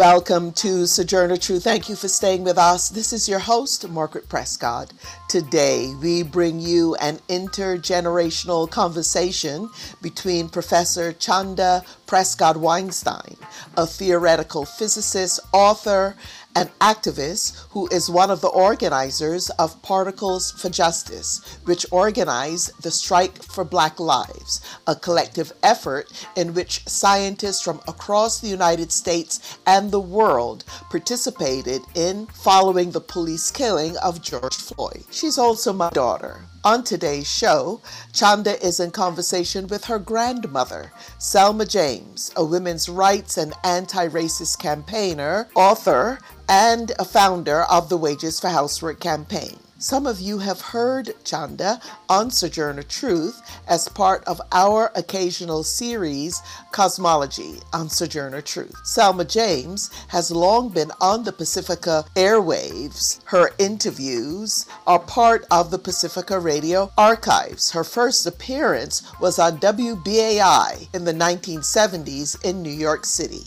Welcome to Sojourner Truth. Thank you for staying with us. This is your host, Margaret Prescod. Today, we bring you an intergenerational conversation between Professor Chanda Prescod Weinstein, a theoretical physicist, author, an activist who is one of the organizers of Particles for Justice, which organized the Strike for Black Lives, a collective effort in which scientists from across the United States and the world participated in following the police killing of George Floyd. She's also my daughter. On today's show, Chanda is in conversation with her grandmother, Selma James, a women's rights and anti racist campaigner, author, and a founder of the Wages for Housework campaign. Some of you have heard Chanda on Sojourner Truth as part of our occasional series, Cosmology on Sojourner Truth. Selma James has long been on the Pacifica airwaves. Her interviews are part of the Pacifica Radio archives. Her first appearance was on WBAI in the 1970s in New York City.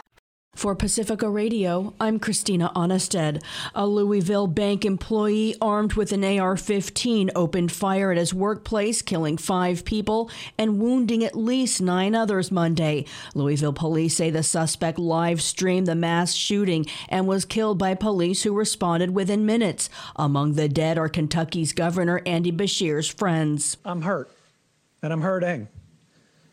For Pacifica Radio, I'm Christina Onnested. A Louisville bank employee armed with an AR 15 opened fire at his workplace, killing five people and wounding at least nine others Monday. Louisville police say the suspect live streamed the mass shooting and was killed by police who responded within minutes. Among the dead are Kentucky's Governor Andy Beshear's friends. I'm hurt and I'm hurting.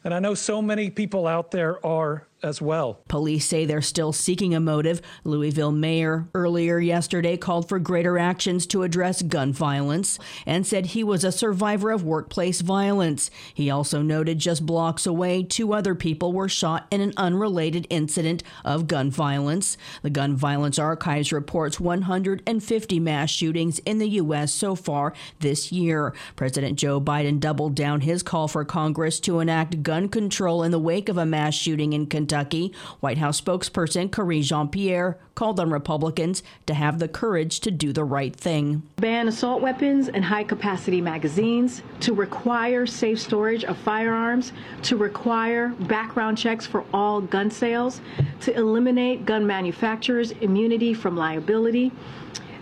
And I know so many people out there are as well. Police say they're still seeking a motive. Louisville mayor earlier yesterday called for greater actions to address gun violence and said he was a survivor of workplace violence. He also noted just blocks away, two other people were shot in an unrelated incident of gun violence. The Gun Violence Archives reports 150 mass shootings in the U.S. so far this year. President Joe Biden doubled down his call for Congress to enact gun control in the wake of a mass shooting in Kentucky. Kentucky, White House spokesperson Karine Jean Pierre called on Republicans to have the courage to do the right thing. Ban assault weapons and high capacity magazines, to require safe storage of firearms, to require background checks for all gun sales, to eliminate gun manufacturers' immunity from liability.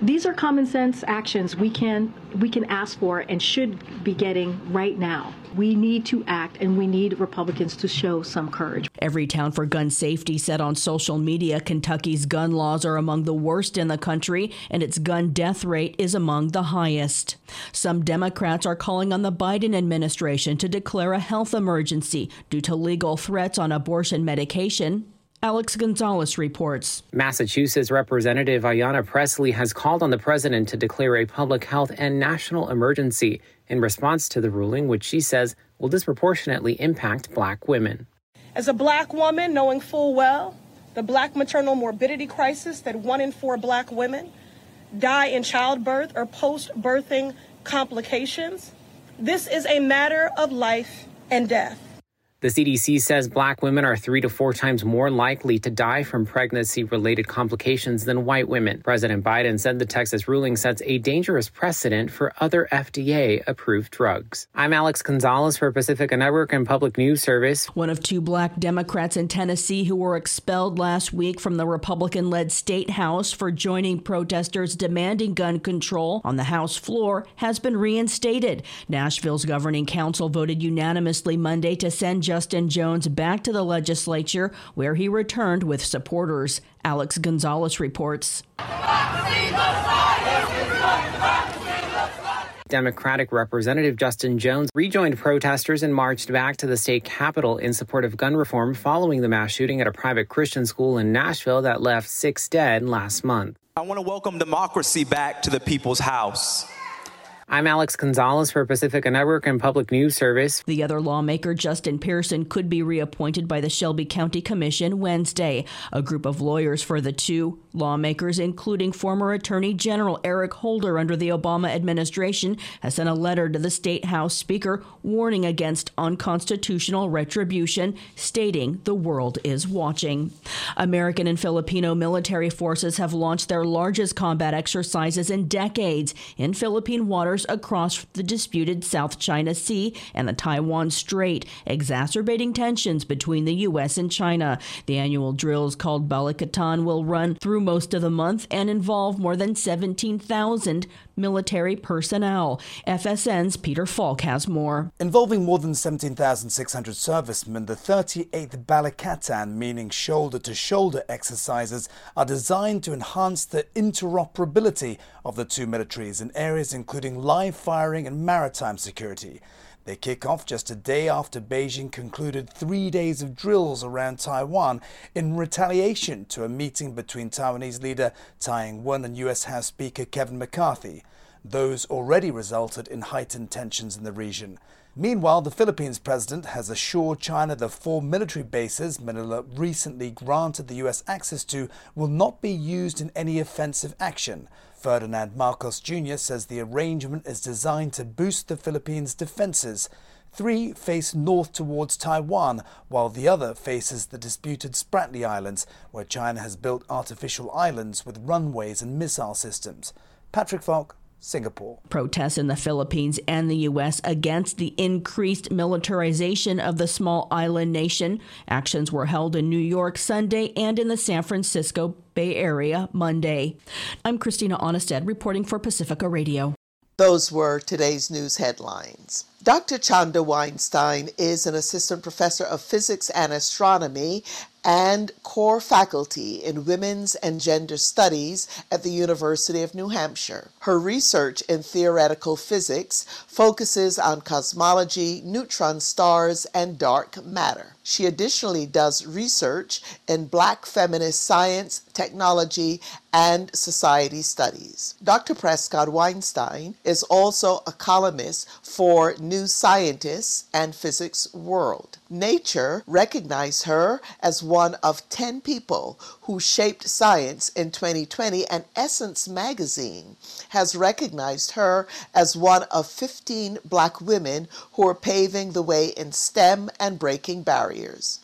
These are common sense actions we can we can ask for and should be getting right now. We need to act and we need Republicans to show some courage. Everytown for Gun Safety said on social media Kentucky's gun laws are among the worst in the country and its gun death rate is among the highest. Some Democrats are calling on the Biden administration to declare a health emergency due to legal threats on abortion medication Alex Gonzalez reports. Massachusetts Representative Ayanna Pressley has called on the president to declare a public health and national emergency in response to the ruling, which she says will disproportionately impact black women. As a black woman, knowing full well the black maternal morbidity crisis that one in four black women die in childbirth or post birthing complications, this is a matter of life and death. The CDC says black women are three to four times more likely to die from pregnancy related complications than white women. President Biden said the Texas ruling sets a dangerous precedent for other FDA approved drugs. I'm Alex Gonzalez for Pacifica Network and Public News Service. One of two black Democrats in Tennessee who were expelled last week from the Republican led state House for joining protesters demanding gun control on the House floor has been reinstated. Nashville's governing council voted unanimously Monday to send Justin Jones back to the legislature, where he returned with supporters. Alex Gonzalez reports. Democratic Representative Justin Jones rejoined protesters and marched back to the state capitol in support of gun reform following the mass shooting at a private Christian school in Nashville that left six dead last month. I want to welcome democracy back to the people's house. I'm Alex Gonzalez for Pacifica Network and Public News Service. The other lawmaker, Justin Pearson, could be reappointed by the Shelby County Commission Wednesday. A group of lawyers for the two lawmakers, including former Attorney General Eric Holder under the Obama administration, has sent a letter to the State House Speaker warning against unconstitutional retribution, stating the world is watching. American and Filipino military forces have launched their largest combat exercises in decades in Philippine waters across the disputed South China Sea and the Taiwan Strait, exacerbating tensions between the U.S. and China. The annual drills called Balikatan will run through most of the month and involve more than 17,000 military personnel. FSN's Peter Falk has more. Involving more than 17,600 servicemen, the 38th Balikatan, meaning shoulder to shoulder exercises, are designed to enhance the interoperability of the two militaries in areas including live firing and maritime security. They kick off just a day after Beijing concluded three days of drills around Taiwan in retaliation to a meeting between Taiwanese leader Tsai Ing wen and U.S. House Speaker Kevin McCarthy. Those already resulted in heightened tensions in the region. Meanwhile, the Philippines president has assured China the four military bases Manila recently granted the U.S. access to will not be used in any offensive action. Ferdinand Marcos Jr. says the arrangement is designed to boost the Philippines' defenses. Three face north towards Taiwan, while the other faces the disputed Spratly Islands, where China has built artificial islands with runways and missile systems. Patrick Falk, Singapore. Protests in the Philippines and the U.S. against the increased militarization of the small island nation. Actions were held in New York Sunday and in the San Francisco Bay Area Monday. I'm Christina Onnested reporting for Pacifica Radio. Those were today's news headlines. Dr. Chanda Weinstein is an assistant professor of physics and astronomy and core faculty in women's and gender studies at the University of New Hampshire. Her research in theoretical physics focuses on cosmology, neutron stars, and dark matter. She additionally does research in black feminist science, technology, and society studies. Dr. Prescod Weinstein is also a columnist for New Scientist and Physics World. Nature recognized her as one of 10 people who shaped science in 2020, and Essence magazine has recognized her as one of 15 black women who are paving the way in STEM and breaking barriers.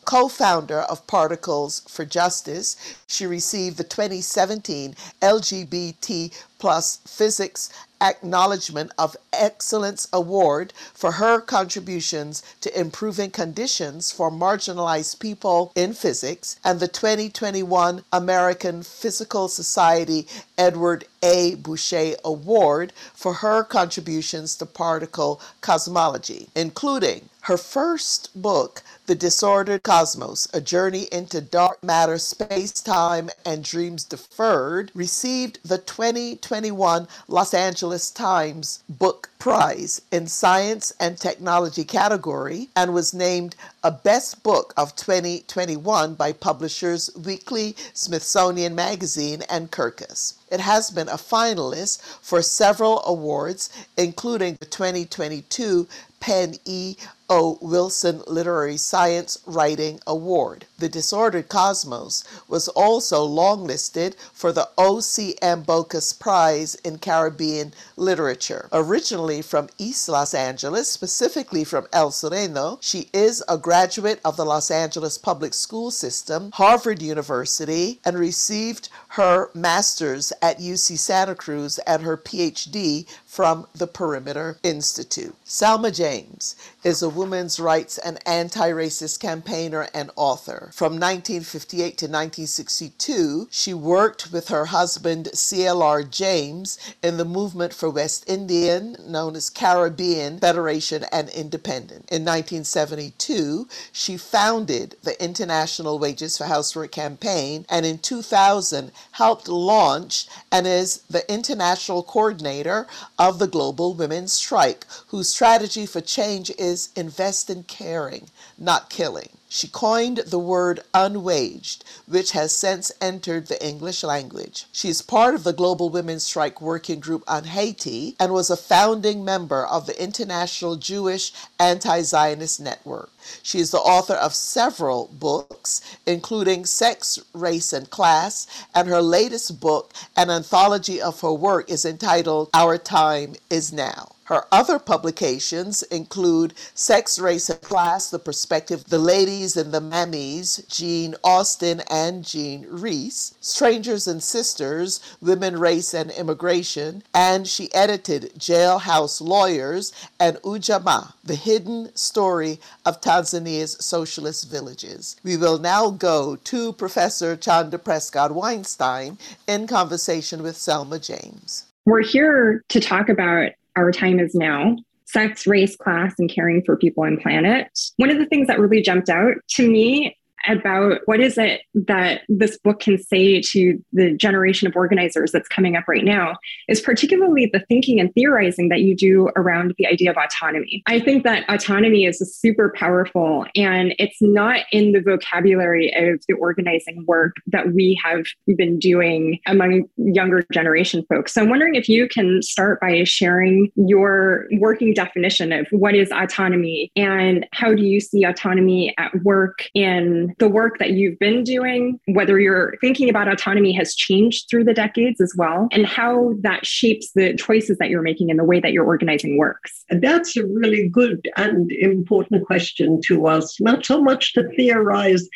Co founder of Particles for Justice, she received the 2017 LGBT plus Physics Acknowledgement of Excellence Award for her contributions to improving conditions for marginalized people in physics, and the 2021 American Physical Society Edward A. Bouchet Award for her contributions to particle cosmology, including her first book, The Disordered Cosmos A Journey into Dark Matter, Space, Time, and Dreams Deferred, received the 2021 Los Angeles Times Book Prize in Science and Technology category and was named a Best Book of 2021 by Publishers Weekly, Smithsonian Magazine, and Kirkus. It has been a finalist for several awards, including the 2022 PEN E. O. Wilson Literary Science Writing Award. The Disordered Cosmos was also longlisted for the O.C.M. Bocas Prize in Caribbean Literature. Originally from East Los Angeles, specifically from El Sereno, she is a graduate of the Los Angeles Public School System, Harvard University, and received her master's at UC Santa Cruz and her PhD from the Perimeter Institute. Selma James is a women's rights and anti racist campaigner and author. From 1958 to 1962, she worked with her husband CLR James in the movement for West Indian, known as Caribbean Federation and Independent. In 1972, she founded the International Wages for Housework campaign and in 2000 helped launch and is the international coordinator of the Global Women's Strike, whose strategy for change is invest in caring, not killing. She coined the word unwaged, which has since entered the English language. She is part of the Global Women's Strike Working Group on Haiti and was a founding member of the International Jewish Anti Zionist Network. She is the author of several books, including Sex, Race, and Class, and her latest book, an anthology of her work, is entitled Our Time is Now. Her other publications include Sex, Race, and Class, The Perspective, The Ladies and the Mammies, Jane Austen and Jean Rhys, Strangers and Sisters, Women, Race, and Immigration, and she edited Jailhouse Lawyers and Ujamaa, The Hidden Story of Tanzania's Socialist Villages. We will now go to Professor Chanda Prescod Weinstein in conversation with Selma James. We're here to talk about our time is now sex, race, class, and caring for people and planet. One of the things that really jumped out to me about what is it that this book can say to the generation of organizers that's coming up right now is particularly the thinking and theorizing that you do around the idea of autonomy. I think that autonomy is super powerful and it's not in the vocabulary of the organizing work that we have been doing among younger generation folks. So I'm wondering if you can start by sharing your working definition of what is autonomy and how do you see autonomy at work in the work that you've been doing, whether you're thinking about autonomy has changed through the decades as well, and how that shapes the choices that you're making and the way that your organizing works? That's a really good and important question to us, not so much to theorize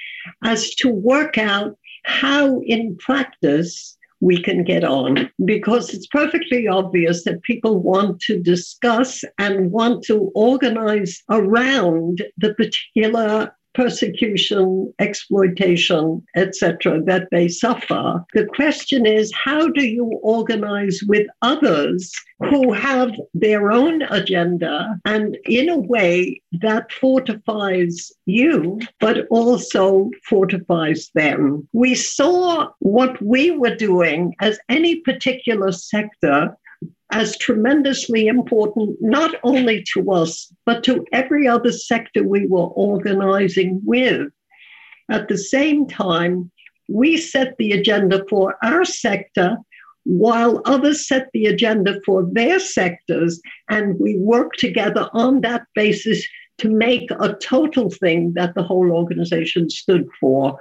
as to work out how in practice we can get on because it's perfectly obvious that people want to discuss and want to organize around the particular persecution, exploitation, etc., that they suffer. The question is how do you organize with others who have their own agenda and in a way that fortifies you, but also fortifies them? We saw what we were doing as any particular sector as tremendously important, not only to us, but to every other sector we were organizing with. At the same time, we set the agenda for our sector while others set the agenda for their sectors, and we work together on that basis to make a total thing that the whole organization stood for.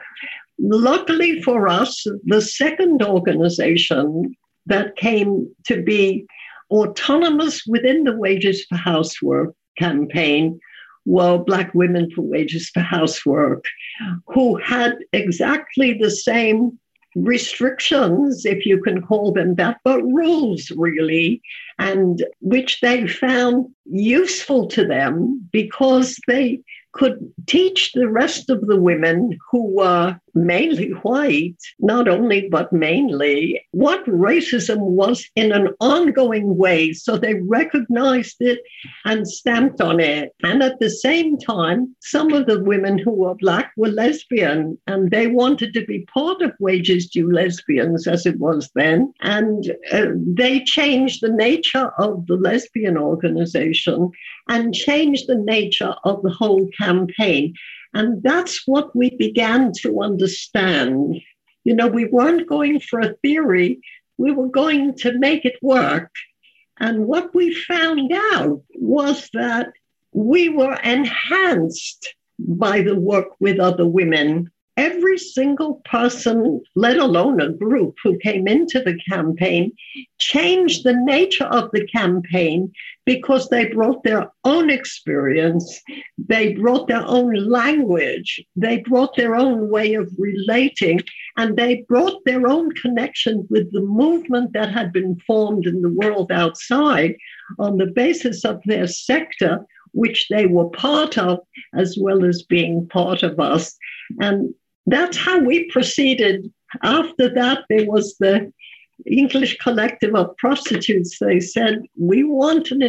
Luckily for us, the second organization that came to be autonomous within the Wages for Housework campaign were Black Women for Wages for Housework, who had exactly the same restrictions, if you can call them that, but rules really, and which they found useful to them because they could teach the rest of the women who were mainly white, not only but mainly, what racism was in an ongoing way. So they recognized it and stamped on it. And at the same time, some of the women who were Black were lesbian and they wanted to be part of Wages Due Lesbians as it was then. And uh, they changed the nature of the lesbian organization and changed the nature of the whole campaign. And that's what we began to understand. You know, we weren't going for a theory, we were going to make it work. And what we found out was that we were enhanced by the work with other women every single person, let alone a group who came into the campaign, changed the nature of the campaign because they brought their own experience, they brought their own language, they brought their own way of relating, and they brought their own connection with the movement that had been formed in the world outside on the basis of their sector which they were part of, as well as being part of us. And that's how we proceeded. After that, there was the English Collective of Prostitutes. They said, We want an,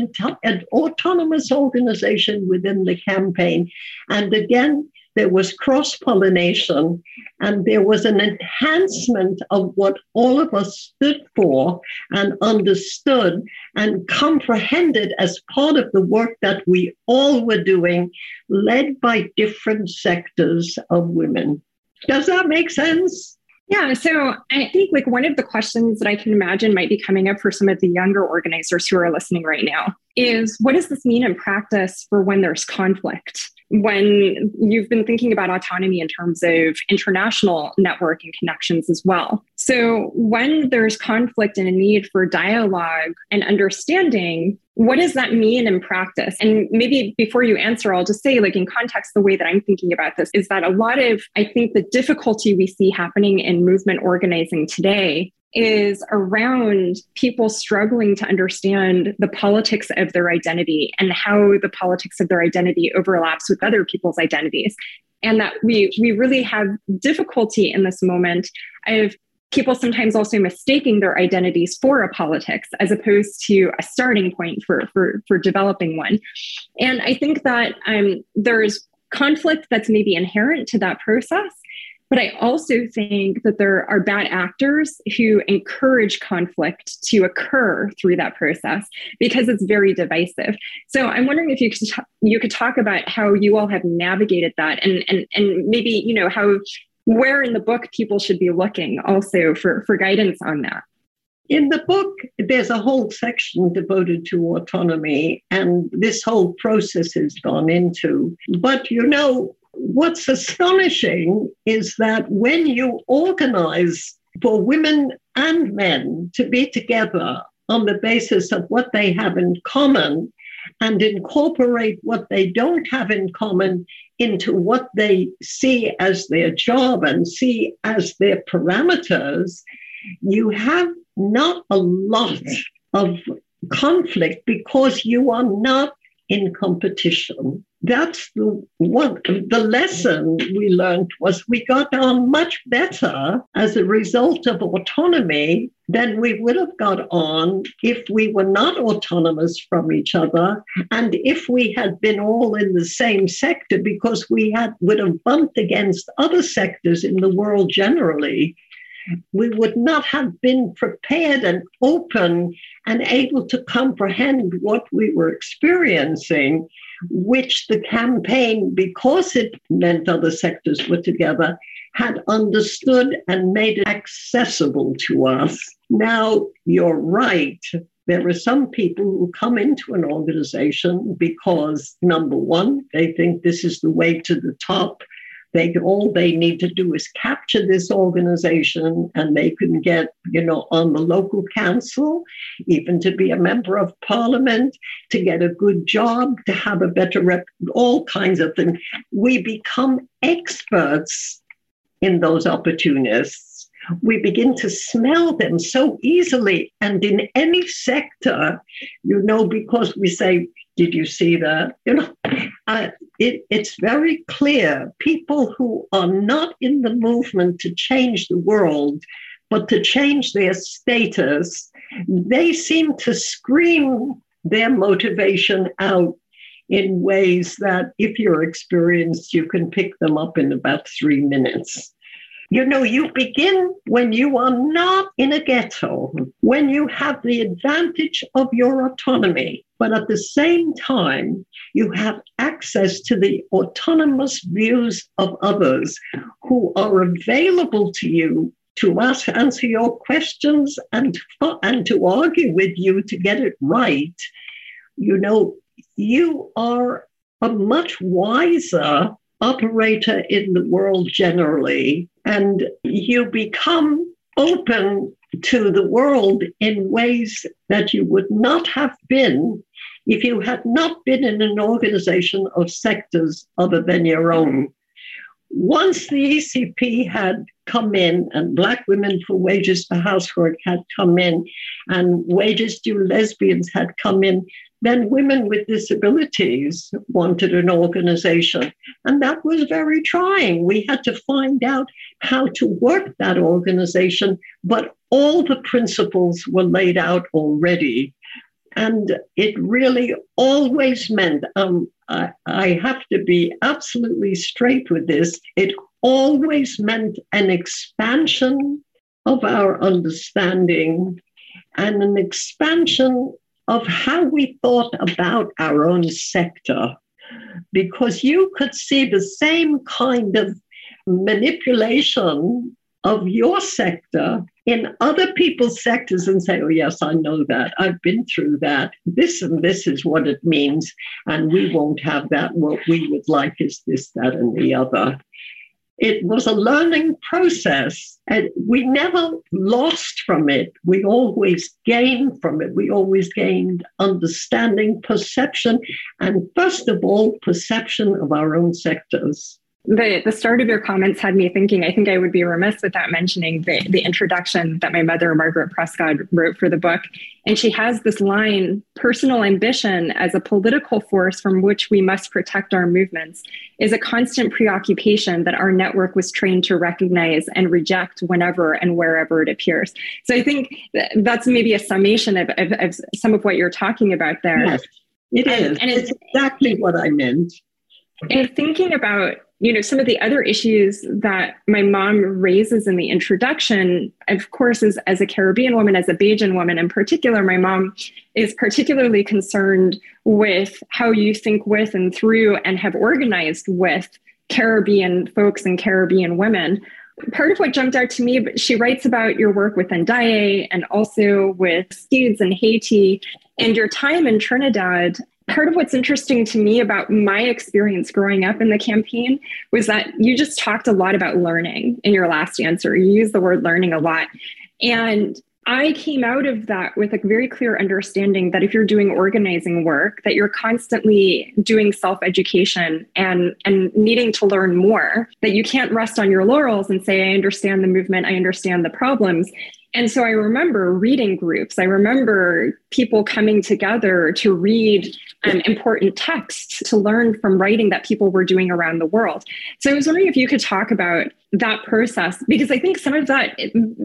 an autonomous organization within the campaign. And again, there was cross pollination, and there was an enhancement of what all of us stood for and understood and comprehended as part of the work that we all were doing, led by different sectors of women. Does that make sense? Yeah, so I think like one of the questions that I can imagine might be coming up for some of the younger organizers who are listening right now is what does this mean in practice for when there's conflict? When you've been thinking about autonomy in terms of international networking connections as well. So, when there's conflict and a need for dialogue and understanding, what does that mean in practice? And maybe before you answer, I'll just say, like, in context, the way that I'm thinking about this is that a lot of, I think, the difficulty we see happening in movement organizing today is around people struggling to understand the politics of their identity and how the politics of their identity overlaps with other people's identities. And that we, we really have difficulty in this moment of people sometimes also mistaking their identities for a politics as opposed to a starting point for, for, for developing one. And I think that um, there's conflict that's maybe inherent to that process but I also think that there are bad actors who encourage conflict to occur through that process because it's very divisive. So I'm wondering if you could you could talk about how you all have navigated that and and and maybe you know how where in the book people should be looking also for for guidance on that. In the book, there's a whole section devoted to autonomy, and this whole process has gone into. But you know, what's astonishing is that when you organize for women and men to be together on the basis of what they have in common and incorporate what they don't have in common into what they see as their job and see as their parameters, you have not a lot of conflict because you are not in competition that's the one the lesson we learned was we got on much better as a result of autonomy than we would have got on if we were not autonomous from each other and if we had been all in the same sector because we had would have bumped against other sectors in the world generally we would not have been prepared and open and able to comprehend what we were experiencing which the campaign, because it meant other sectors were together, had understood and made it accessible to us. Now, you're right. There are some people who come into an organization because, number one, they think this is the way to the top they all they need to do is capture this organization, and they can get, you know, on the local council, even to be a member of parliament, to get a good job, to have a better rep, all kinds of things. We become experts in those opportunists. We begin to smell them so easily. And in any sector, you know, because we say, Did you see that? You know, it, it's very clear people who are not in the movement to change the world, but to change their status, they seem to scream their motivation out in ways that, if you're experienced, you can pick them up in about three minutes. You know, you begin when you are not in a ghetto, when you have the advantage of your autonomy, but at the same time, you have access to the autonomous views of others who are available to you to ask, answer your questions and, and to argue with you to get it right. You know, you are a much wiser operator in the world generally, and you become open to the world in ways that you would not have been if you had not been in an organization of sectors other than your own. Once the ECP had come in and Black Women for Wages for Housework had come in and Wages Due Lesbians had come in, then women with disabilities wanted an organization. And that was very trying. We had to find out how to work that organization, but all the principles were laid out already. And it really always meant, um, I, I have to be absolutely straight with this, it always meant an expansion of our understanding and an expansion of how we thought about our own sector. Because you could see the same kind of manipulation of your sector in other people's sectors and say, oh, yes, I know that. I've been through that. This and this is what it means. And we won't have that. What we would like is this, that, and the other. It was a learning process, and we never lost from it. We always gained from it. We always gained understanding, perception, and first of all, perception of our own sectors the the start of your comments had me thinking i think i would be remiss without mentioning the, the introduction that my mother margaret prescod wrote for the book. And she has this line personal ambition as a political force from which we must protect our movements is a constant preoccupation that our network was trained to recognize and reject whenever and wherever it appears. So i think that's maybe a summation of, of, of some of what you're talking about there. Yes, it is and, and it's, it's exactly what i meant. And thinking about you know some of the other issues that my mom raises in the introduction of course is as a caribbean woman as a bajan woman in particular my mom is particularly concerned with how you think with and through and have organized with caribbean folks and caribbean women. Part of what jumped out to me but she writes about your work with Andaiye and also with Steeds in Haiti and your time in Trinidad part of what's interesting to me about my experience growing up in the campaign was that you just talked a lot about learning in your last answer. You used the word learning a lot. And I came out of that with a very clear understanding that if you're doing organizing work, that you're constantly doing self-education and and needing to learn more, that you can't rest on your laurels and say, I understand the movement, I understand the problems. And so I remember reading groups. I remember people coming together to read um, important texts to learn from writing that people were doing around the world. So I was wondering if you could talk about that process because I think some of that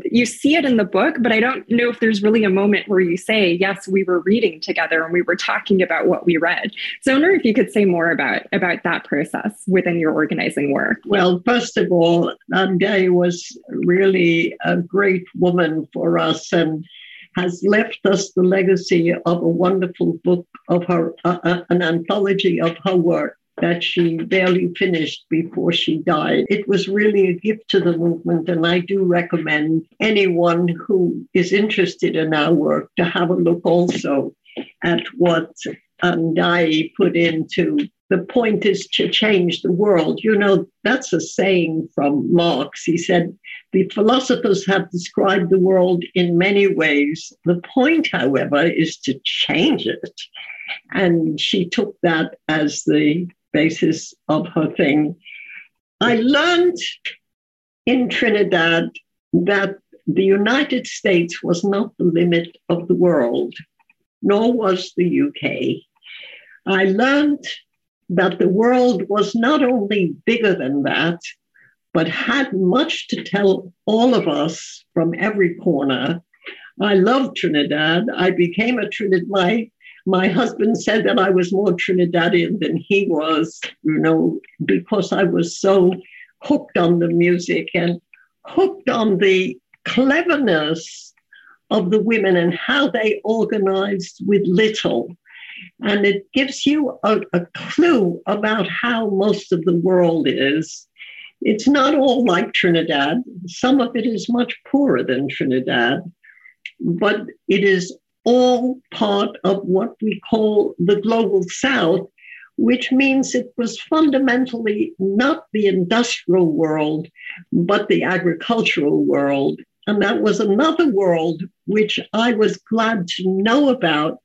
you see it in the book, but I don't know if there's really a moment where you say, "Yes, we were reading together and we were talking about what we read." So I wonder if you could say more about about that process within your organizing work. Well, first of all, Andaiye was really a great woman for us and has left us the legacy of a wonderful book of her, uh, uh, an anthology of her work that she barely finished before she died. It was really a gift to the movement, and I do recommend anyone who is interested in our work to have a look also at what Andaiye put into the point is to change the world. You know, that's a saying from Marx. He said, the philosophers have described the world in many ways. The point, however, is to change it. And she took that as the basis of her thing. I learned in Trinidad that the United States was not the limit of the world, nor was the UK. I learned that the world was not only bigger than that, but had much to tell all of us from every corner. I love Trinidad. I became a Trinidad. My husband said that I was more Trinidadian than he was, you know, because I was so hooked on the music and hooked on the cleverness of the women and how they organized with little. And it gives you a, a clue about how most of the world is it's not all like Trinidad. Some of it is much poorer than Trinidad, but it is all part of what we call the global south, which means it was fundamentally not the industrial world, but the agricultural world. And that was another world which I was glad to know about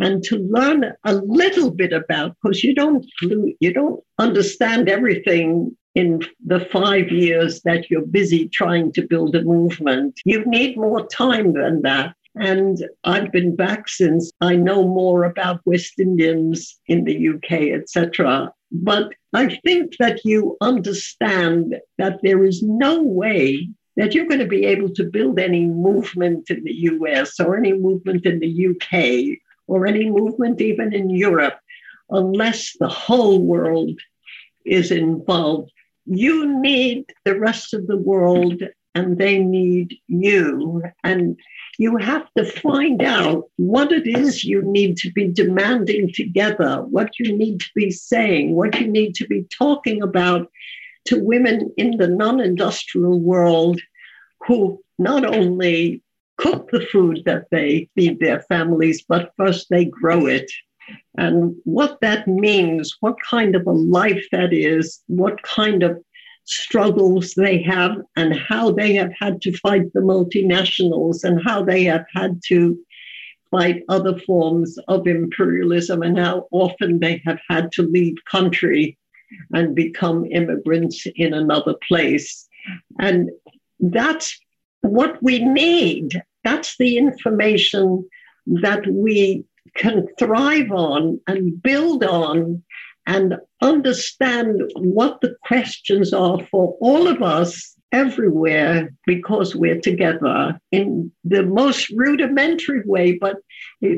and to learn a little bit about because you don't you don't understand everything in the five years that you're busy trying to build a movement. You need more time than that. And I've been back since I know more about West Indians in the UK, etc. But I think that you understand that there is no way that you're going to be able to build any movement in the US or any movement in the UK or any movement, even in Europe, unless the whole world is involved. You need the rest of the world and they need you. And you have to find out what it is you need to be demanding together, what you need to be saying, what you need to be talking about to women in the non industrial world who not only cook the food that they feed their families, but first they grow it. And what that means, what kind of a life that is, what kind of struggles they have, and how they have had to fight the multinationals, and how they have had to fight other forms of imperialism, and how often they have had to leave country and become immigrants in another place. And that's what we need. That's the information that we can thrive on and build on and understand what the questions are for all of us everywhere because we're together in the most rudimentary way, but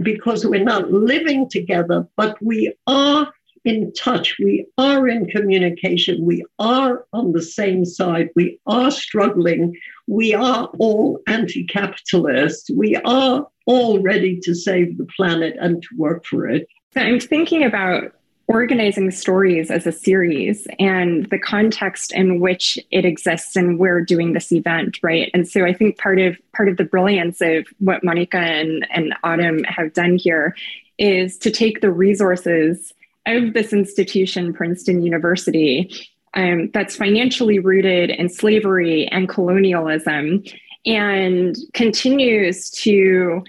because we're not living together, but we are in touch. We are in communication. We are on the same side. We are struggling. We are all anti capitalist. We are all ready to save the planet and to work for it. I'm thinking about organizing stories as a series and the context in which it exists and we're doing this event right? And so i think part of part of the brilliance of what monica and, and autumn have done here is to take the resources of this institution, Princeton University, um, that's financially rooted in slavery and colonialism and continues to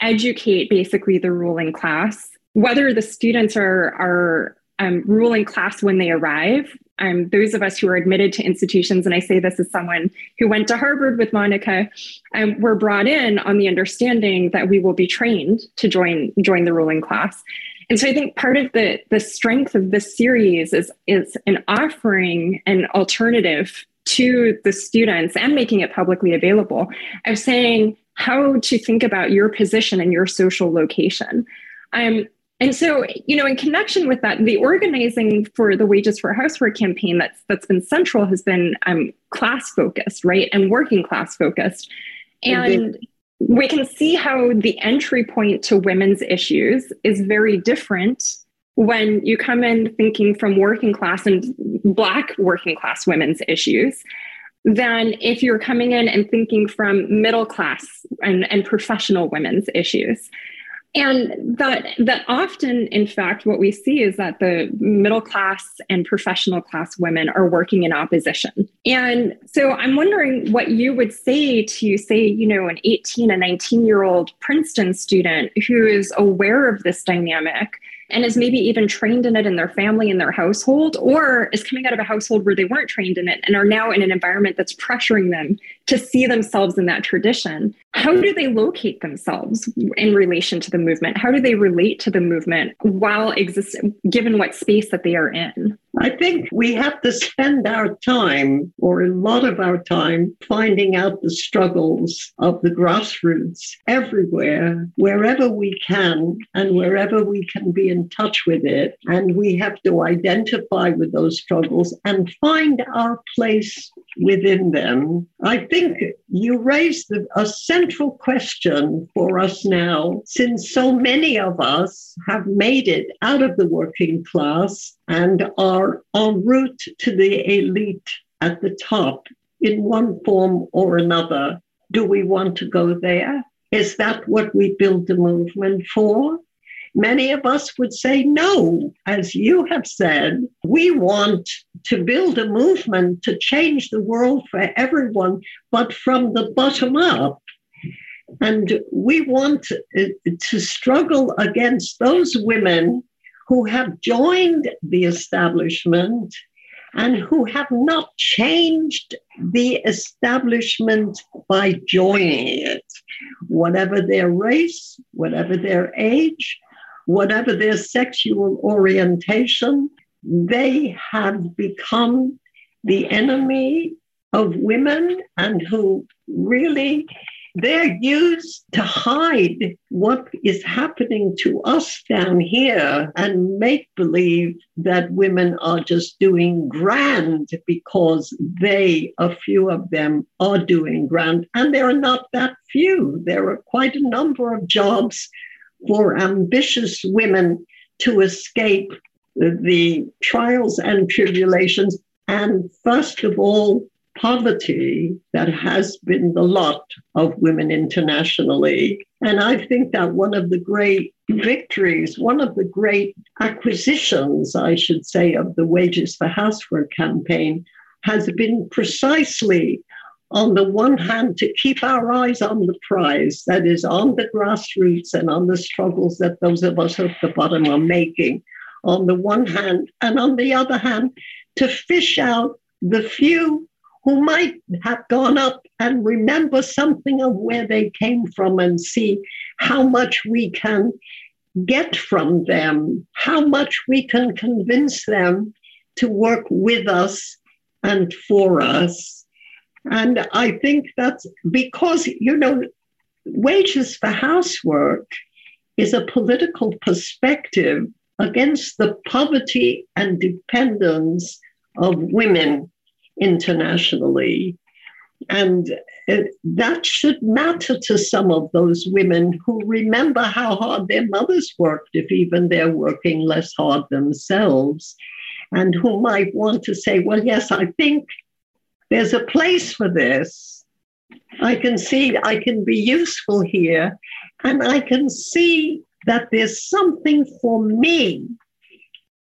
educate basically the ruling class, whether the students are, are um, ruling class when they arrive. Um, those of us who are admitted to institutions, and I say this as someone who went to Harvard with Monica, um, were brought in on the understanding that we will be trained to join join the ruling class. And so I think part of the the strength of this series is is an offering an alternative to the students and making it publicly available of saying how to think about your position and your social location. Um, and so, you know, in connection with that, the organizing for the Wages for Housework campaign that's that's been central has been um, class focused, right, and working class focused. And we can see how the entry point to women's issues is very different when you come in thinking from working class and black working class women's issues than if you're coming in and thinking from middle class and, and professional women's issues and that that often in fact what we see is that the middle class and professional class women are working in opposition. And so i'm wondering what you would say to say you know an 18 and 19 year old princeton student who is aware of this dynamic and is maybe even trained in it in their family in their household or is coming out of a household where they weren't trained in it and are now in an environment that's pressuring them to see themselves in that tradition. How do they locate themselves in relation to the movement? How do they relate to the movement while existing given what space that they are in I think we have to spend our time, or a lot of our time, finding out the struggles of the grassroots everywhere, wherever we can, and wherever we can be in touch with it. And we have to identify with those struggles and find our place within them. I think you raised a central question for us now, since so many of us have made it out of the working class and are en route to the elite at the top in one form or another. Do we want to go there? Is that what we build the movement for? Many of us would say no. As you have said, we want to build a movement to change the world for everyone, but from the bottom up. And we want uh, to struggle against those women who have joined the establishment and who have not changed the establishment by joining it, whatever their race, whatever their age, whatever their sexual orientation, they have become the enemy of women and who really they're used to hide what is happening to us down here and make believe that women are just doing grand because they, a few of them, are doing grand. And there are not that few. There are quite a number of jobs for ambitious women to escape the trials and tribulations. And first of all, poverty that has been the lot of women internationally. And I think that one of the great victories, one of the great acquisitions, I should say, of the Wages for Housework campaign has been precisely on the one hand, to keep our eyes on the prize, that is, on the grassroots and on the struggles that those of us at the bottom are making, on the one hand, and on the other hand, to fish out the few who might have gone up and remember something of where they came from and see how much we can get from them, how much we can convince them to work with us and for us. And I think that's because, you know, wages for housework is a political perspective against the poverty and dependence of women internationally. And it, that should matter to some of those women who remember how hard their mothers worked, if even they're working less hard themselves, and who might want to say, Well, yes, I think there's a place for this. I can see I can be useful here, and I can see that there's something for me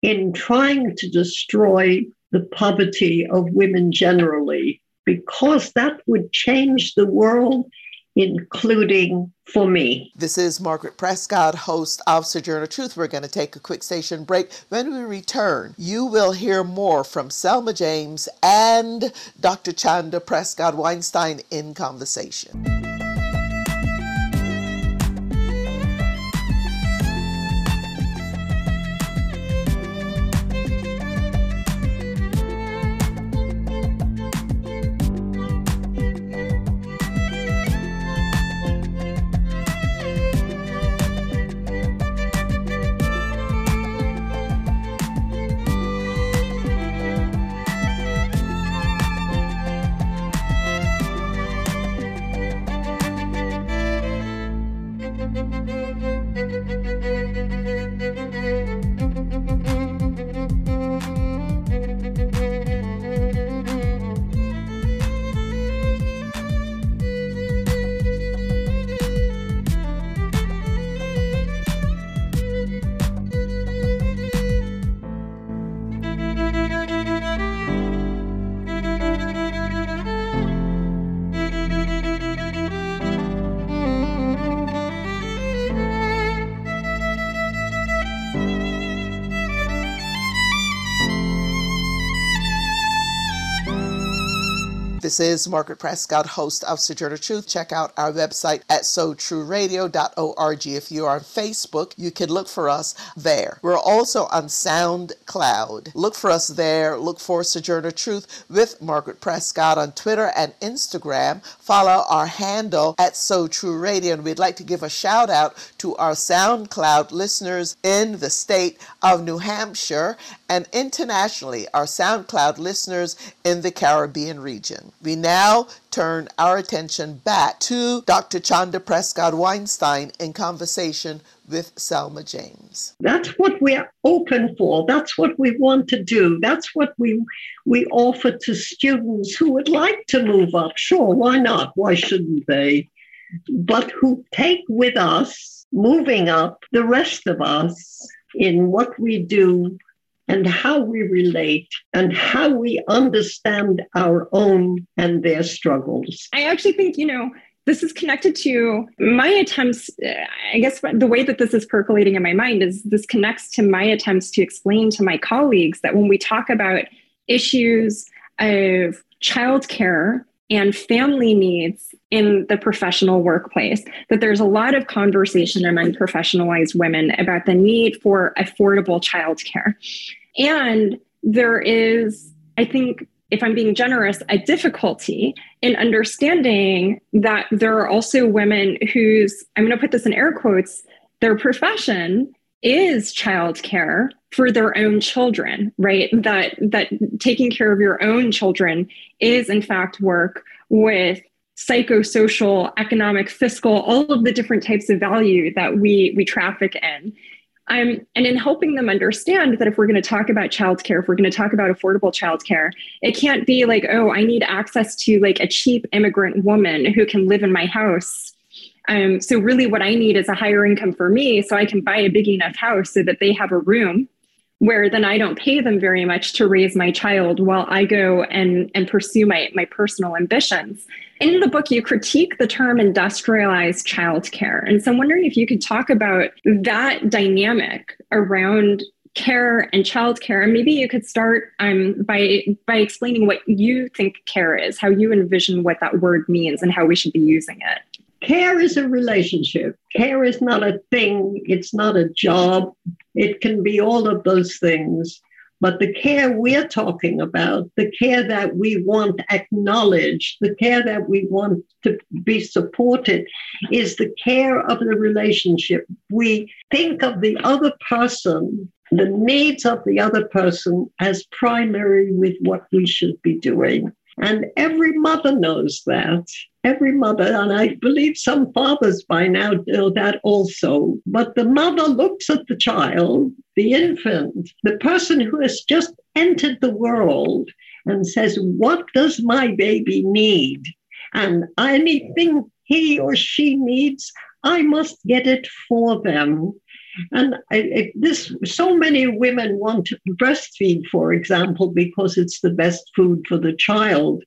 in trying to destroy the poverty of women generally, because that would change the world, including for me. This is Margaret Prescod, host of Sojourner Truth. We're going to take a quick station break. When we return, you will hear more from Selma James and Dr. Chanda Prescod Weinstein in conversation. This is Margaret Prescod, host of Sojourner Truth. Check out our website at sotrueradio.org. If you're on Facebook, you can look for us there. We're also on SoundCloud. Look for us there. Look for Sojourner Truth with Margaret Prescod on Twitter and Instagram. Follow our handle at So Radio. And we'd like to give a shout out to our SoundCloud listeners in the state of New Hampshire and internationally, our SoundCloud listeners in the Caribbean region. We now turn our attention back to Dr. Chanda Prescod Weinstein in conversation with Selma James. That's what we're open for. That's what we want to do. That's what we we offer to students who would like to move up. Sure, why not? Why shouldn't they? But who take with us moving up the rest of us in what we do and how we relate and how we understand our own and their struggles. I actually think, you know, this is connected to my attempts. I guess the way that this is percolating in my mind is this connects to my attempts to explain to my colleagues that when we talk about issues of childcare and family needs in the professional workplace that there's a lot of conversation among professionalized women about the need for affordable childcare and there is i think if I'm being generous, a difficulty in understanding that there are also women whose, I'm going to put this in air quotes, their profession is childcare for their own children, right? That that taking care of your own children is in fact work with psychosocial, economic, fiscal, all of the different types of value that we we traffic in. Um, and in helping them understand that if we're going to talk about childcare, if we're going to talk about affordable childcare, it can't be like, oh, I need access to like a cheap immigrant woman who can live in my house. Um, so really, what I need is a higher income for me, so I can buy a big enough house so that they have a room where then I don't pay them very much to raise my child while I go and, and pursue my, my personal ambitions. In the book, you critique the term industrialized childcare. And so I'm wondering if you could talk about that dynamic around care and childcare. And maybe you could start um, by, by explaining what you think care is, how you envision what that word means, and how we should be using it. Care is a relationship. Care is not a thing, it's not a job. It can be all of those things. But the care we're talking about, the care that we want acknowledged, the care that we want to be supported, is the care of the relationship. We think of the other person, the needs of the other person, as primary with what we should be doing. And every mother knows that every mother, and I believe some fathers by now know that also, but the mother looks at the child, the infant, the person who has just entered the world, and says, What does my baby need? And anything he or she needs, I must get it for them. And I, this, so many women want to breastfeed, for example, because it's the best food for the child.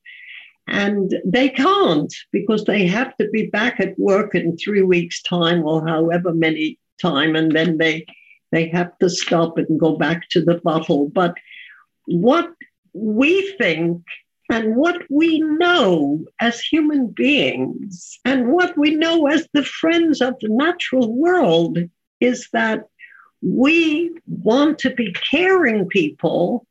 And they can't because they have to be back at work in three weeks' time or however many time, and then they they have to stop and go back to the bottle. But what we think and what we know as human beings and what we know as the friends of the natural world is that we want to be caring people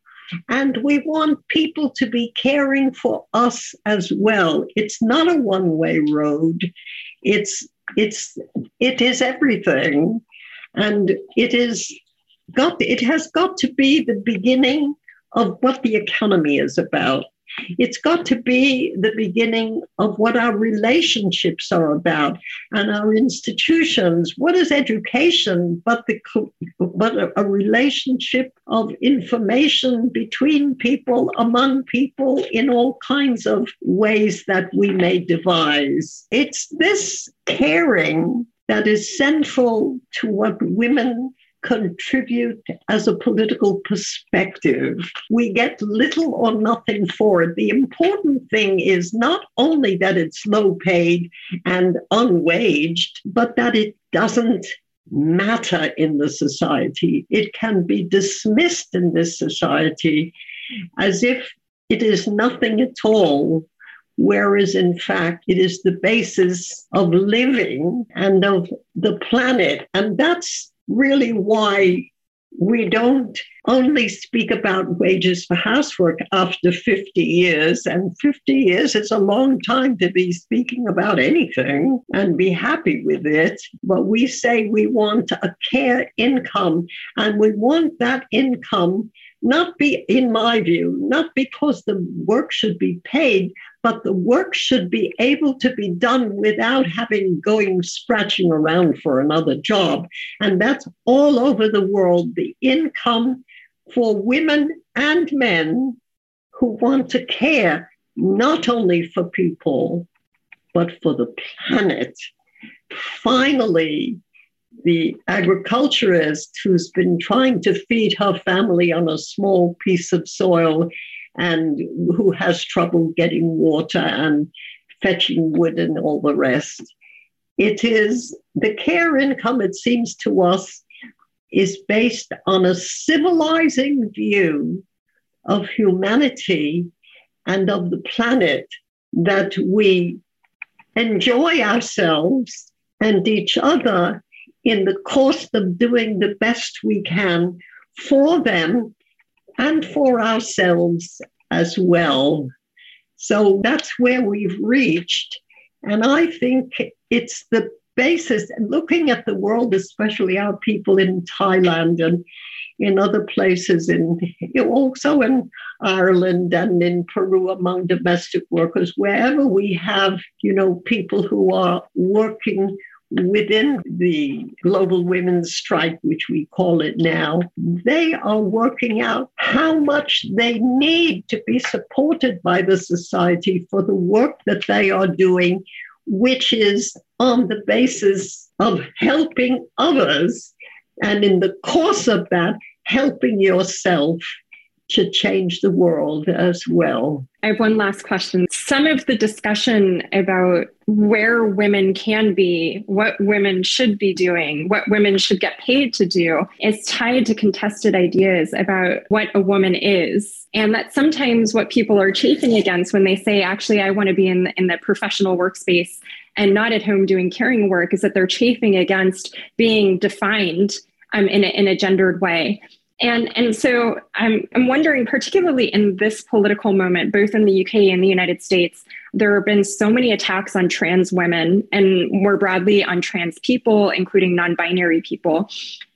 and we want people to be caring for us as well. It's not a one way road. It's, it's, it is everything. And it is got, it has got to be the beginning of what the economy is about. It's got to be the beginning of what our relationships are about and our institutions. What is education but the but a, a relationship of information between people, among people, in all kinds of ways that we may devise. It's this caring that is central to what women contribute as a political perspective. We get little or nothing for it. The important thing is not only that it's low paid and unwaged, but that it doesn't matter in the society. It can be dismissed in this society as if it is nothing at all whereas in fact it is the basis of living and of the planet. And that's really why we don't only speak about wages for housework after 50 years. And 50 years is a long time to be speaking about anything and be happy with it. But we say we want a care income, and we want that income not be, in my view, not because the work should be paid, but the work should be able to be done without having going scratching around for another job. And that's all over the world. The income for women and men who want to care not only for people, but for the planet. Finally, the agriculturist who's been trying to feed her family on a small piece of soil and who has trouble getting water and fetching wood and all the rest. It is the care income, it seems to us, is based on a civilizing view of humanity and of the planet that we enjoy ourselves and each other in the course of doing the best we can for them and for ourselves as well. So that's where we've reached. And I think it's the basis, looking at the world, especially our people in Thailand and in other places, in also in Ireland and in Peru among domestic workers, wherever we have, you know, people who are working within the global women's strike, which we call it now, they are working out how much they need to be supported by the society for the work that they are doing, which is on the basis of helping others. And in the course of that, helping yourself to change the world as well. I have one last question. Some of the discussion about where women can be, what women should be doing, what women should get paid to do is tied to contested ideas about what a woman is. And that's sometimes what people are chafing against when they say, actually, I want to be in, in the professional workspace and not at home doing caring work, is that they're chafing against being defined um, in, a, in a gendered way. And, and so I'm, I'm wondering, particularly in this political moment, both in the UK and the United States, there have been so many attacks on trans women and more broadly on trans people, including non binary people.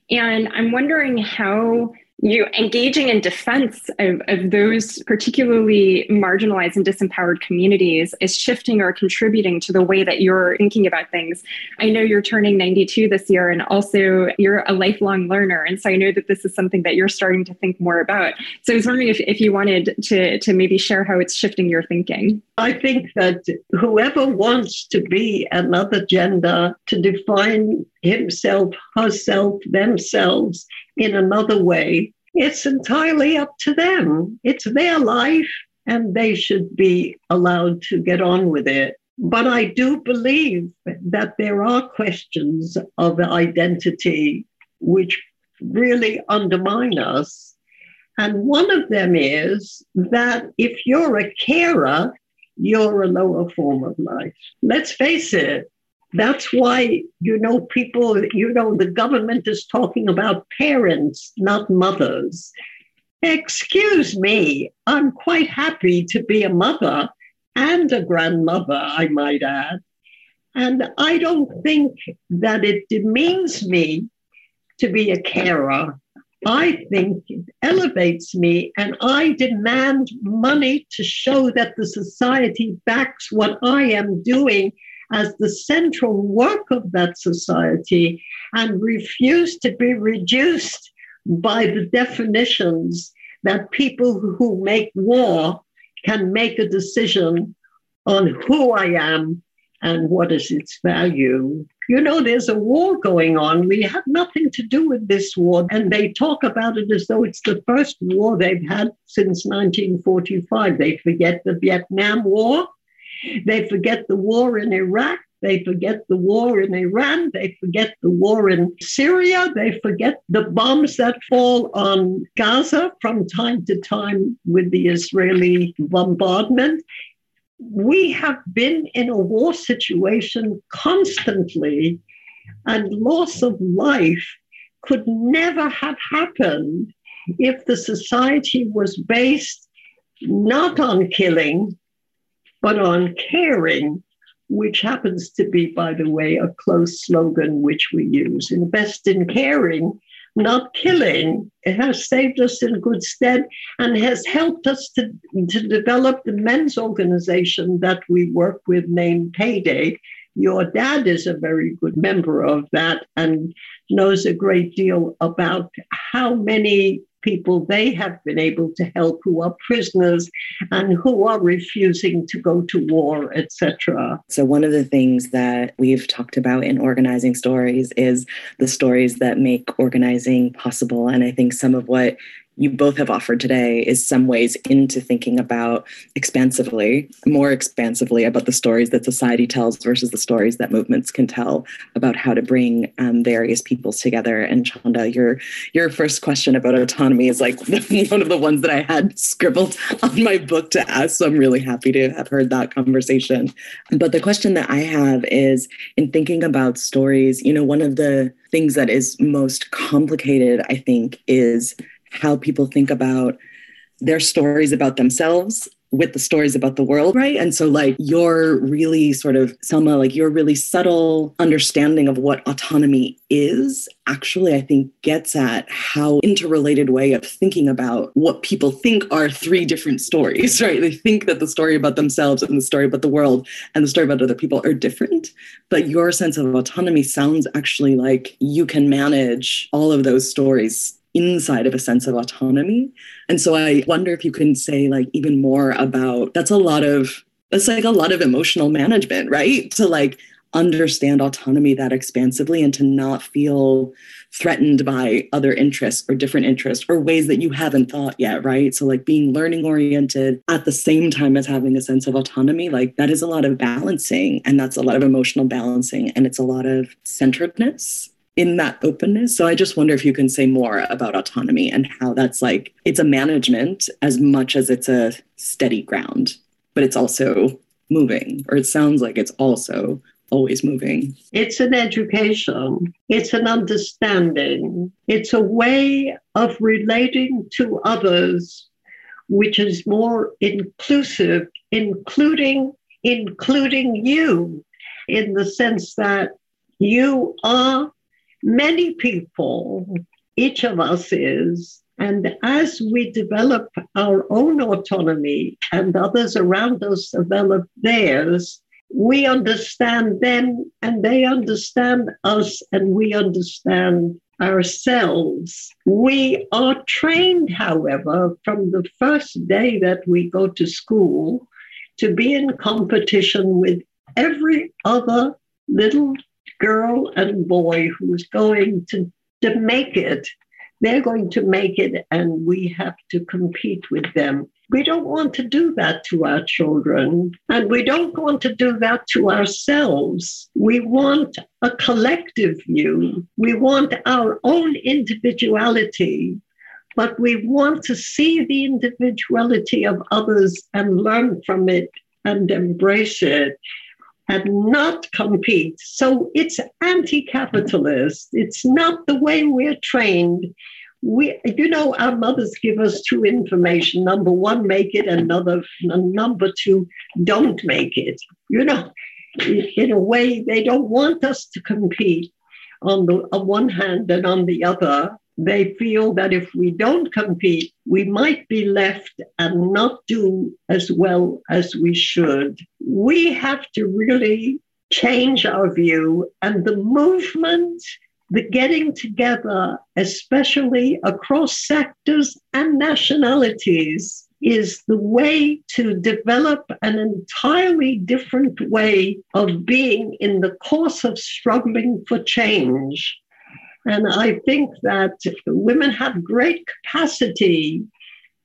And I'm wondering how you engaging in defense of, of those particularly marginalized and disempowered communities is shifting or contributing to the way that you're thinking about things. I know you're turning 92 this year, and also you're a lifelong learner. And so I know that this is something that you're starting to think more about. So I was wondering if, if you wanted to, to maybe share how it's shifting your thinking. I think that whoever wants to be another gender, to define himself, herself, themselves in another way. It's entirely up to them. It's their life, and they should be allowed to get on with it. But I do believe that there are questions of identity which really undermine us. And one of them is that if you're a carer, you're a lower form of life. Let's face it, that's why, you know, people, you know, the government is talking about parents, not mothers. Excuse me, I'm quite happy to be a mother and a grandmother, I might add. And I don't think that it demeans me to be a carer. I think it elevates me, and I demand money to show that the society backs what I am doing as the central work of that society and refuse to be reduced by the definitions that people who make war can make a decision on who I am and what is its value. You know, there's a war going on. We have nothing to do with this war. And they talk about it as though it's the first war they've had since 1945. They forget the Vietnam War. They forget the war in Iraq. They forget the war in Iran. They forget the war in Syria. They forget the bombs that fall on Gaza from time to time with the Israeli bombardment. We have been in a war situation constantly, and loss of life could never have happened if the society was based not on killing, but on caring, which happens to be, by the way, a close slogan which we use. Invest in caring, not killing. It has saved us in good stead and has helped us to, to develop the men's organization that we work with named Payday. Your dad is a very good member of that and knows a great deal about how many people they have been able to help who are prisoners and who are refusing to go to war, etc. So, one of the things that we've talked about in organizing stories is the stories that make organizing possible. And I think some of what you both have offered today is some ways into thinking about expansively, more expansively about the stories that society tells versus the stories that movements can tell about how to bring um, various peoples together. And Chanda, your your first question about autonomy is like one of the ones that I had scribbled on my book to ask. So I'm really happy to have heard that conversation. But the question that I have is in thinking about stories, you know, one of the things that is most complicated, I think, is how people think about their stories about themselves with the stories about the world, right? And so, like, your really sort of, Selma, like, your really subtle understanding of what autonomy is actually, I think, gets at how interrelated way of thinking about what people think are three different stories, right? They think that the story about themselves and the story about the world and the story about other people are different. But your sense of autonomy sounds actually like you can manage all of those stories inside of a sense of autonomy. And so I wonder if you can say like even more about that's a lot of it's like a lot of emotional management, right? To like understand autonomy that expansively and to not feel threatened by other interests or different interests or ways that you haven't thought yet, right? So, like being learning oriented at the same time as having a sense of autonomy, like that is a lot of balancing and that's a lot of emotional balancing and it's a lot of centeredness in that openness. So I just wonder if you can say more about autonomy and how that's like it's a management as much as it's a steady ground, but it's also moving, or it sounds like it's also always moving. It's an education, it's an understanding, it's a way of relating to others which is more inclusive, including including you in the sense that you are many people, each of us is. And as we develop our own autonomy and others around us develop theirs, we understand them and they understand us and we understand ourselves. We are trained, however, from the first day that we go to school to be in competition with every other little girl and boy who's going to, to make it. They're going to make it, and we have to compete with them. We don't want to do that to our children, and we don't want to do that to ourselves. We want a collective view, we want our own individuality, but we want to see the individuality of others and learn from it and embrace it and not compete. So it's anti capitalist. It's not the way we're trained. We, you know, our mothers give us two information. Number one, make it, and another, number two, don't make it. You know, in a way, they don't want us to compete on the on one hand and on the other they feel that if we don't compete, we might be left and not do as well as we should. We have to really change our view, and the movement, the getting together, especially across sectors and nationalities, is the way to develop an entirely different way of being in the course of struggling for change. And I think that women have great capacity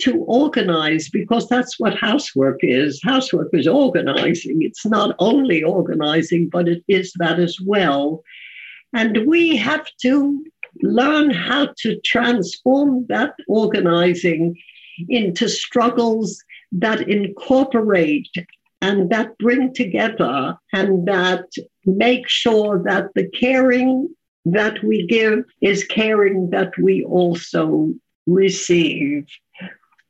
to organize because that's what housework is. Housework is organizing. It's not only organizing, but it is that as well. And we have to learn how to transform that organizing into struggles that incorporate and that bring together and that make sure that the caring that we give is caring that we also receive.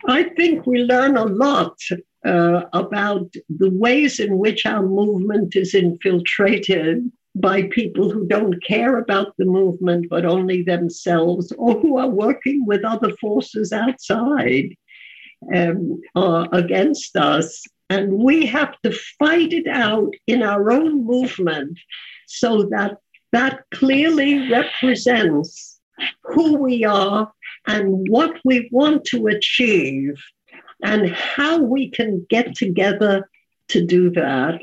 I think we learn a lot uh, about the ways in which our movement is infiltrated by people who don't care about the movement but only themselves or who are working with other forces outside um, uh, against us. And we have to fight it out in our own movement so that that clearly represents who we are and what we want to achieve and how we can get together to do that.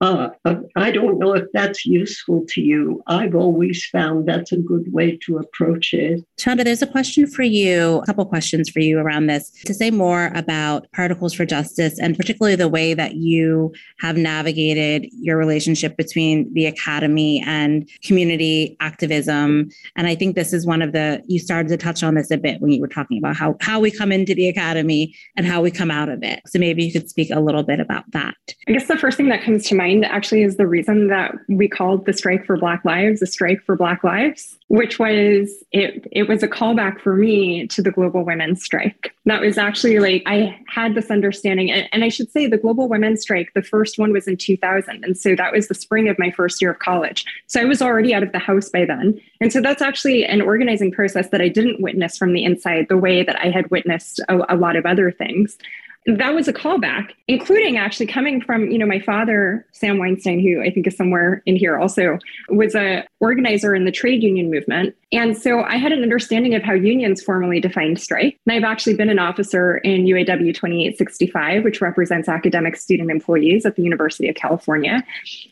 Uh, uh, I don't know if that's useful to you. I've always found that's a good way to approach it. Chanda, there's a question for you, a couple questions for you around this to say more about Particles for Justice and particularly the way that you have navigated your relationship between the academy and community activism. And I think this is one of the, you started to touch on this a bit when you were talking about how, how we come into the academy and how we come out of it. So maybe you could speak a little bit about that. I guess the first thing that comes to mind mind actually is the reason that we called the strike for Black Lives a strike for Black Lives, which was it it was a callback for me to the global women's strike. That was actually like I had this understanding and, and I should say the global women's strike, the first one was in 2000 and so that was the spring of my first year of college. So I was already out of the house by then. And so that's actually an organizing process that I didn't witness from the inside the way that I had witnessed a, a lot of other things that was a callback, including actually coming from, you know, my father, Sam Weinstein, who I think is somewhere in here also, was a organizer in the trade union movement. And so I had an understanding of how unions formally defined strike. And I've actually been an officer in UAW 2865, which represents academic student employees at the University of California.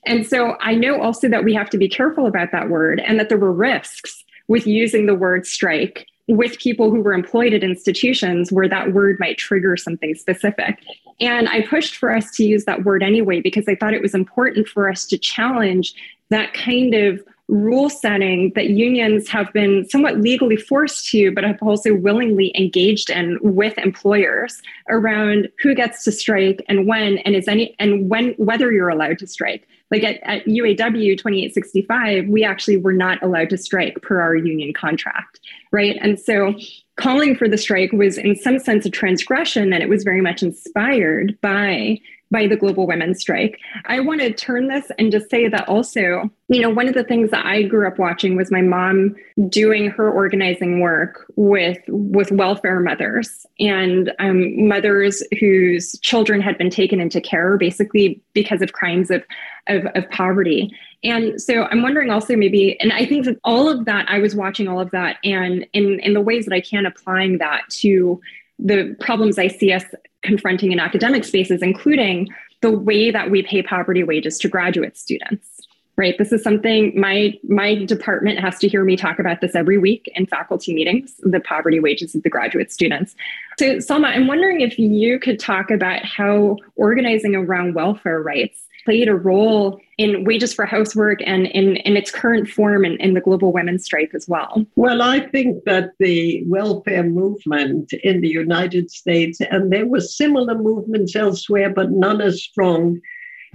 And so I know also that we have to be careful about that word and that there were risks with using the word strike with people who were employed at institutions where that word might trigger something specific. And I pushed for us to use that word anyway because I thought it was important for us to challenge that kind of rule setting that unions have been somewhat legally forced to, but have also willingly engaged in with employers around who gets to strike and when, and is any, and when, whether you're allowed to strike. Like at, at UAW 2865, we actually were not allowed to strike per our union contract, right? And so calling for the strike was in some sense a transgression and it was very much inspired by by the global women's strike. I want to turn this and just say that also, you know, one of the things that I grew up watching was my mom doing her organizing work with with welfare mothers and um, mothers whose children had been taken into care basically because of crimes of, of, of poverty. And so I'm wondering also maybe, and I think that all of that, I was watching all of that and in, in the ways that I can applying that to the problems I see us confronting in academic spaces, including the way that we pay poverty wages to graduate students right? This is something my my department has to hear me talk about this every week in faculty meetings the poverty wages of the graduate students. So Selma i'm wondering if you could talk about how organizing around welfare rights played a role in wages for housework and in, in its current form in, in the global women's strike as well? Well, I think that the welfare movement in the United States, and there were similar movements elsewhere, but none as strong,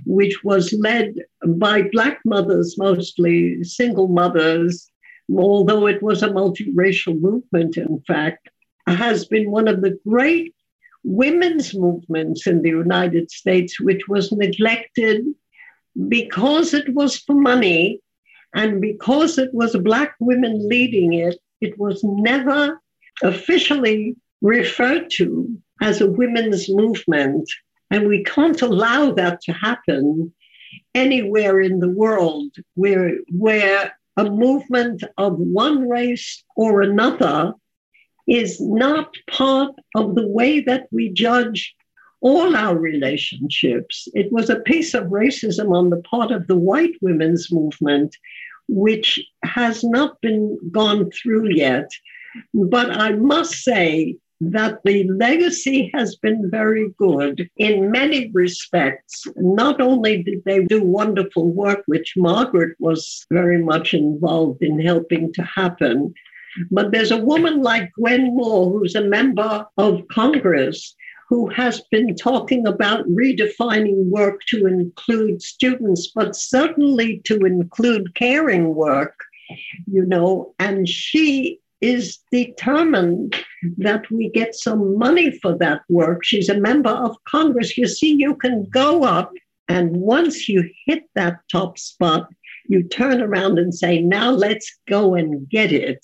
which was led by Black mothers, mostly single mothers, although it was a multiracial movement, in fact, has been one of the great women's movements in the United States, which was neglected because it was for money and because it was Black women leading it, it was never officially referred to as a women's movement. And we can't allow that to happen anywhere in the world where, where a movement of one race or another is not part of the way that we judge all our relationships. It was a piece of racism on the part of the white women's movement, which has not been gone through yet. But I must say that the legacy has been very good in many respects. Not only did they do wonderful work, which Margaret was very much involved in helping to happen, but there's a woman like Gwen Moore, who's a member of Congress, who has been talking about redefining work to include students, but certainly to include caring work, you know, and she is determined that we get some money for that work. She's a member of Congress. You see, you can go up, and once you hit that top spot, you turn around and say, now let's go and get it.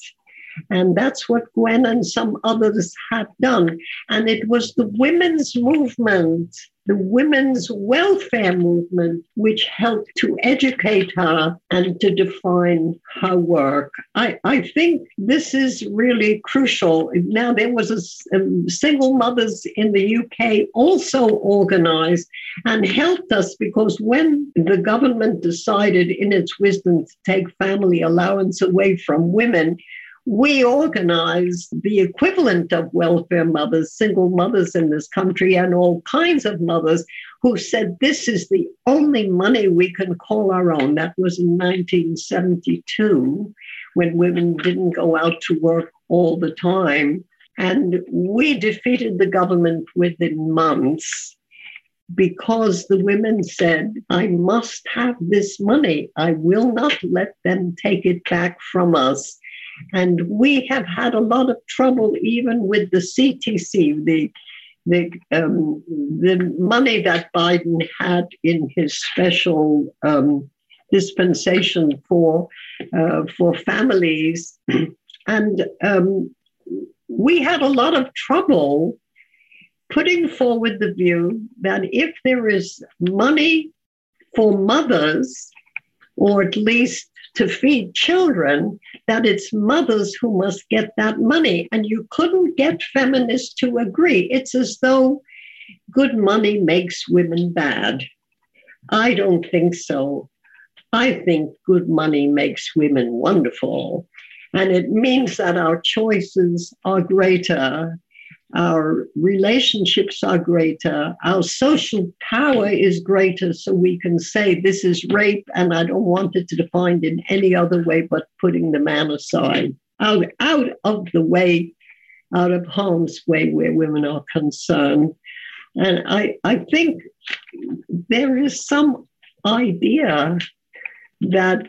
And that's what Gwen and some others had done. And it was the women's movement, the women's welfare movement, which helped to educate her and to define her work. I, I think this is really crucial. Now, there was a, a um, single mothers in the UK also organized and helped us because when the government decided in its wisdom to take family allowance away from women, we organized the equivalent of welfare mothers, single mothers in this country, and all kinds of mothers who said, This is the only money we can call our own. That was in 1972 when women didn't go out to work all the time. And we defeated the government within months. because the women said, I must have this money. I will not let them take it back from us. And we have had a lot of trouble even with the CTC, the the um, the money that Biden had in his special um, dispensation for uh, for families, and um, we had a lot of trouble putting forward the view that if there is money for mothers, or at least to feed children, that it's mothers who must get that money. And you couldn't get feminists to agree. It's as though good money makes women bad. I don't think so. I think good money makes women wonderful. And it means that our choices are greater our relationships are greater, our social power is greater, so we can say this is rape, and I don't want it to defined in any other way but putting the man aside, out, out of the way, out of harm's way where women are concerned. And I, I think there is some idea that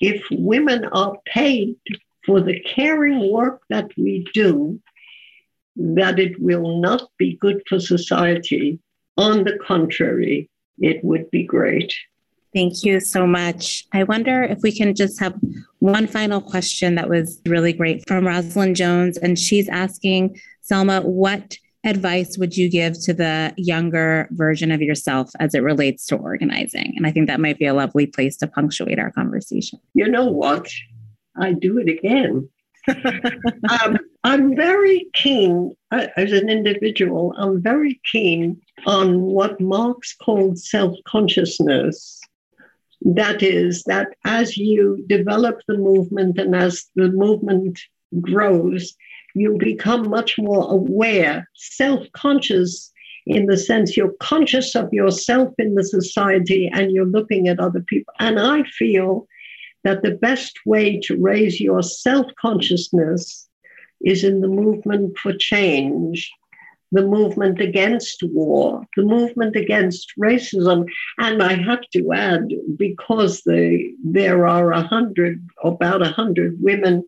if women are paid for the caring work that we do, that it will not be good for society. On the contrary, it would be great. Thank you so much. I wonder if we can just have one final question that was really great from Rosalind Jones. And she's asking, Selma, what advice would you give to the younger version of yourself as it relates to organizing? And I think that might be a lovely place to punctuate our conversation. You know what? I do it again. um, I'm very keen, as an individual, I'm very keen on what Marx called self consciousness. That is, that as you develop the movement and as the movement grows, you become much more aware, self conscious in the sense you're conscious of yourself in the society and you're looking at other people. And I feel that the best way to raise your self consciousness is in the movement for change, the movement against war, the movement against racism. And I have to add, because the, there are a hundred, about a hundred women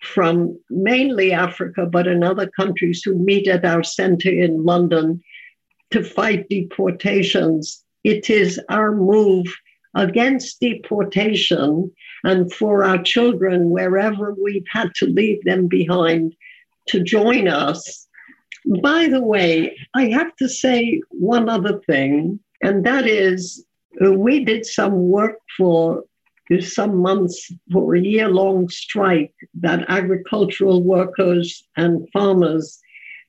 from mainly Africa, but in other countries who meet at our center in London to fight deportations. It is our move against deportation and for our children, wherever we've had to leave them behind, to join us. By the way, I have to say one other thing, and that is uh, we did some work for some months for a year long strike that agricultural workers and farmers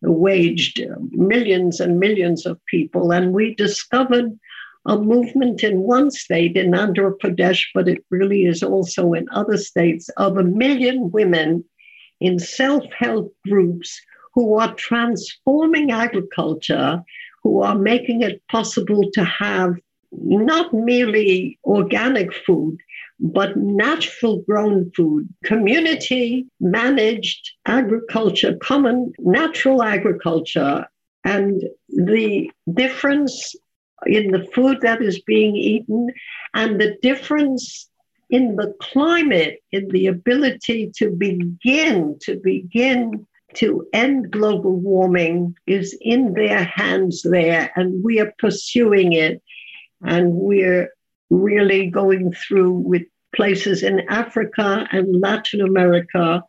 waged millions and millions of people. And we discovered a movement in one state, in Andhra Pradesh, but it really is also in other states, of a million women in self help groups who are transforming agriculture, who are making it possible to have not merely organic food, but natural grown food, community managed agriculture, common natural agriculture. And the difference in the food that is being eaten and the difference in the climate, in the ability to begin, to begin to end global warming is in their hands there, and we are pursuing it. And we're really going through with places in Africa and Latin America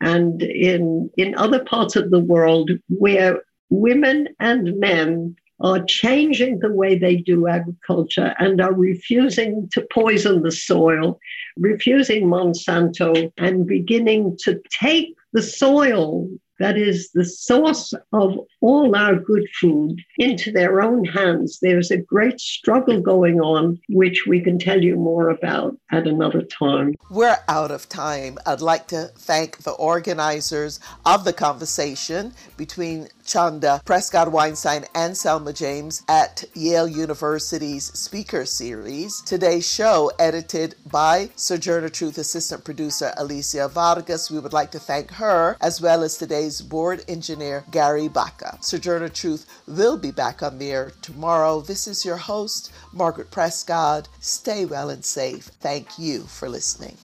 and in, in other parts of the world where women and men are changing the way they do agriculture and are refusing to poison the soil, refusing Monsanto, and beginning to take the soil that is the source of all our good food into their own hands. There's a great struggle going on, which we can tell you more about at another time. We're out of time. I'd like to thank the organizers of the conversation between Chanda Prescod Weinstein and Selma James at Yale University's Speaker Series. Today's show, edited by Sojourner Truth assistant producer Alicia Vargas. We would like to thank her, as well as today's board engineer, Gary Baca. Sojourner Truth will be back on the air tomorrow. This is your host, Margaret Prescod. Stay well and safe. Thank you for listening.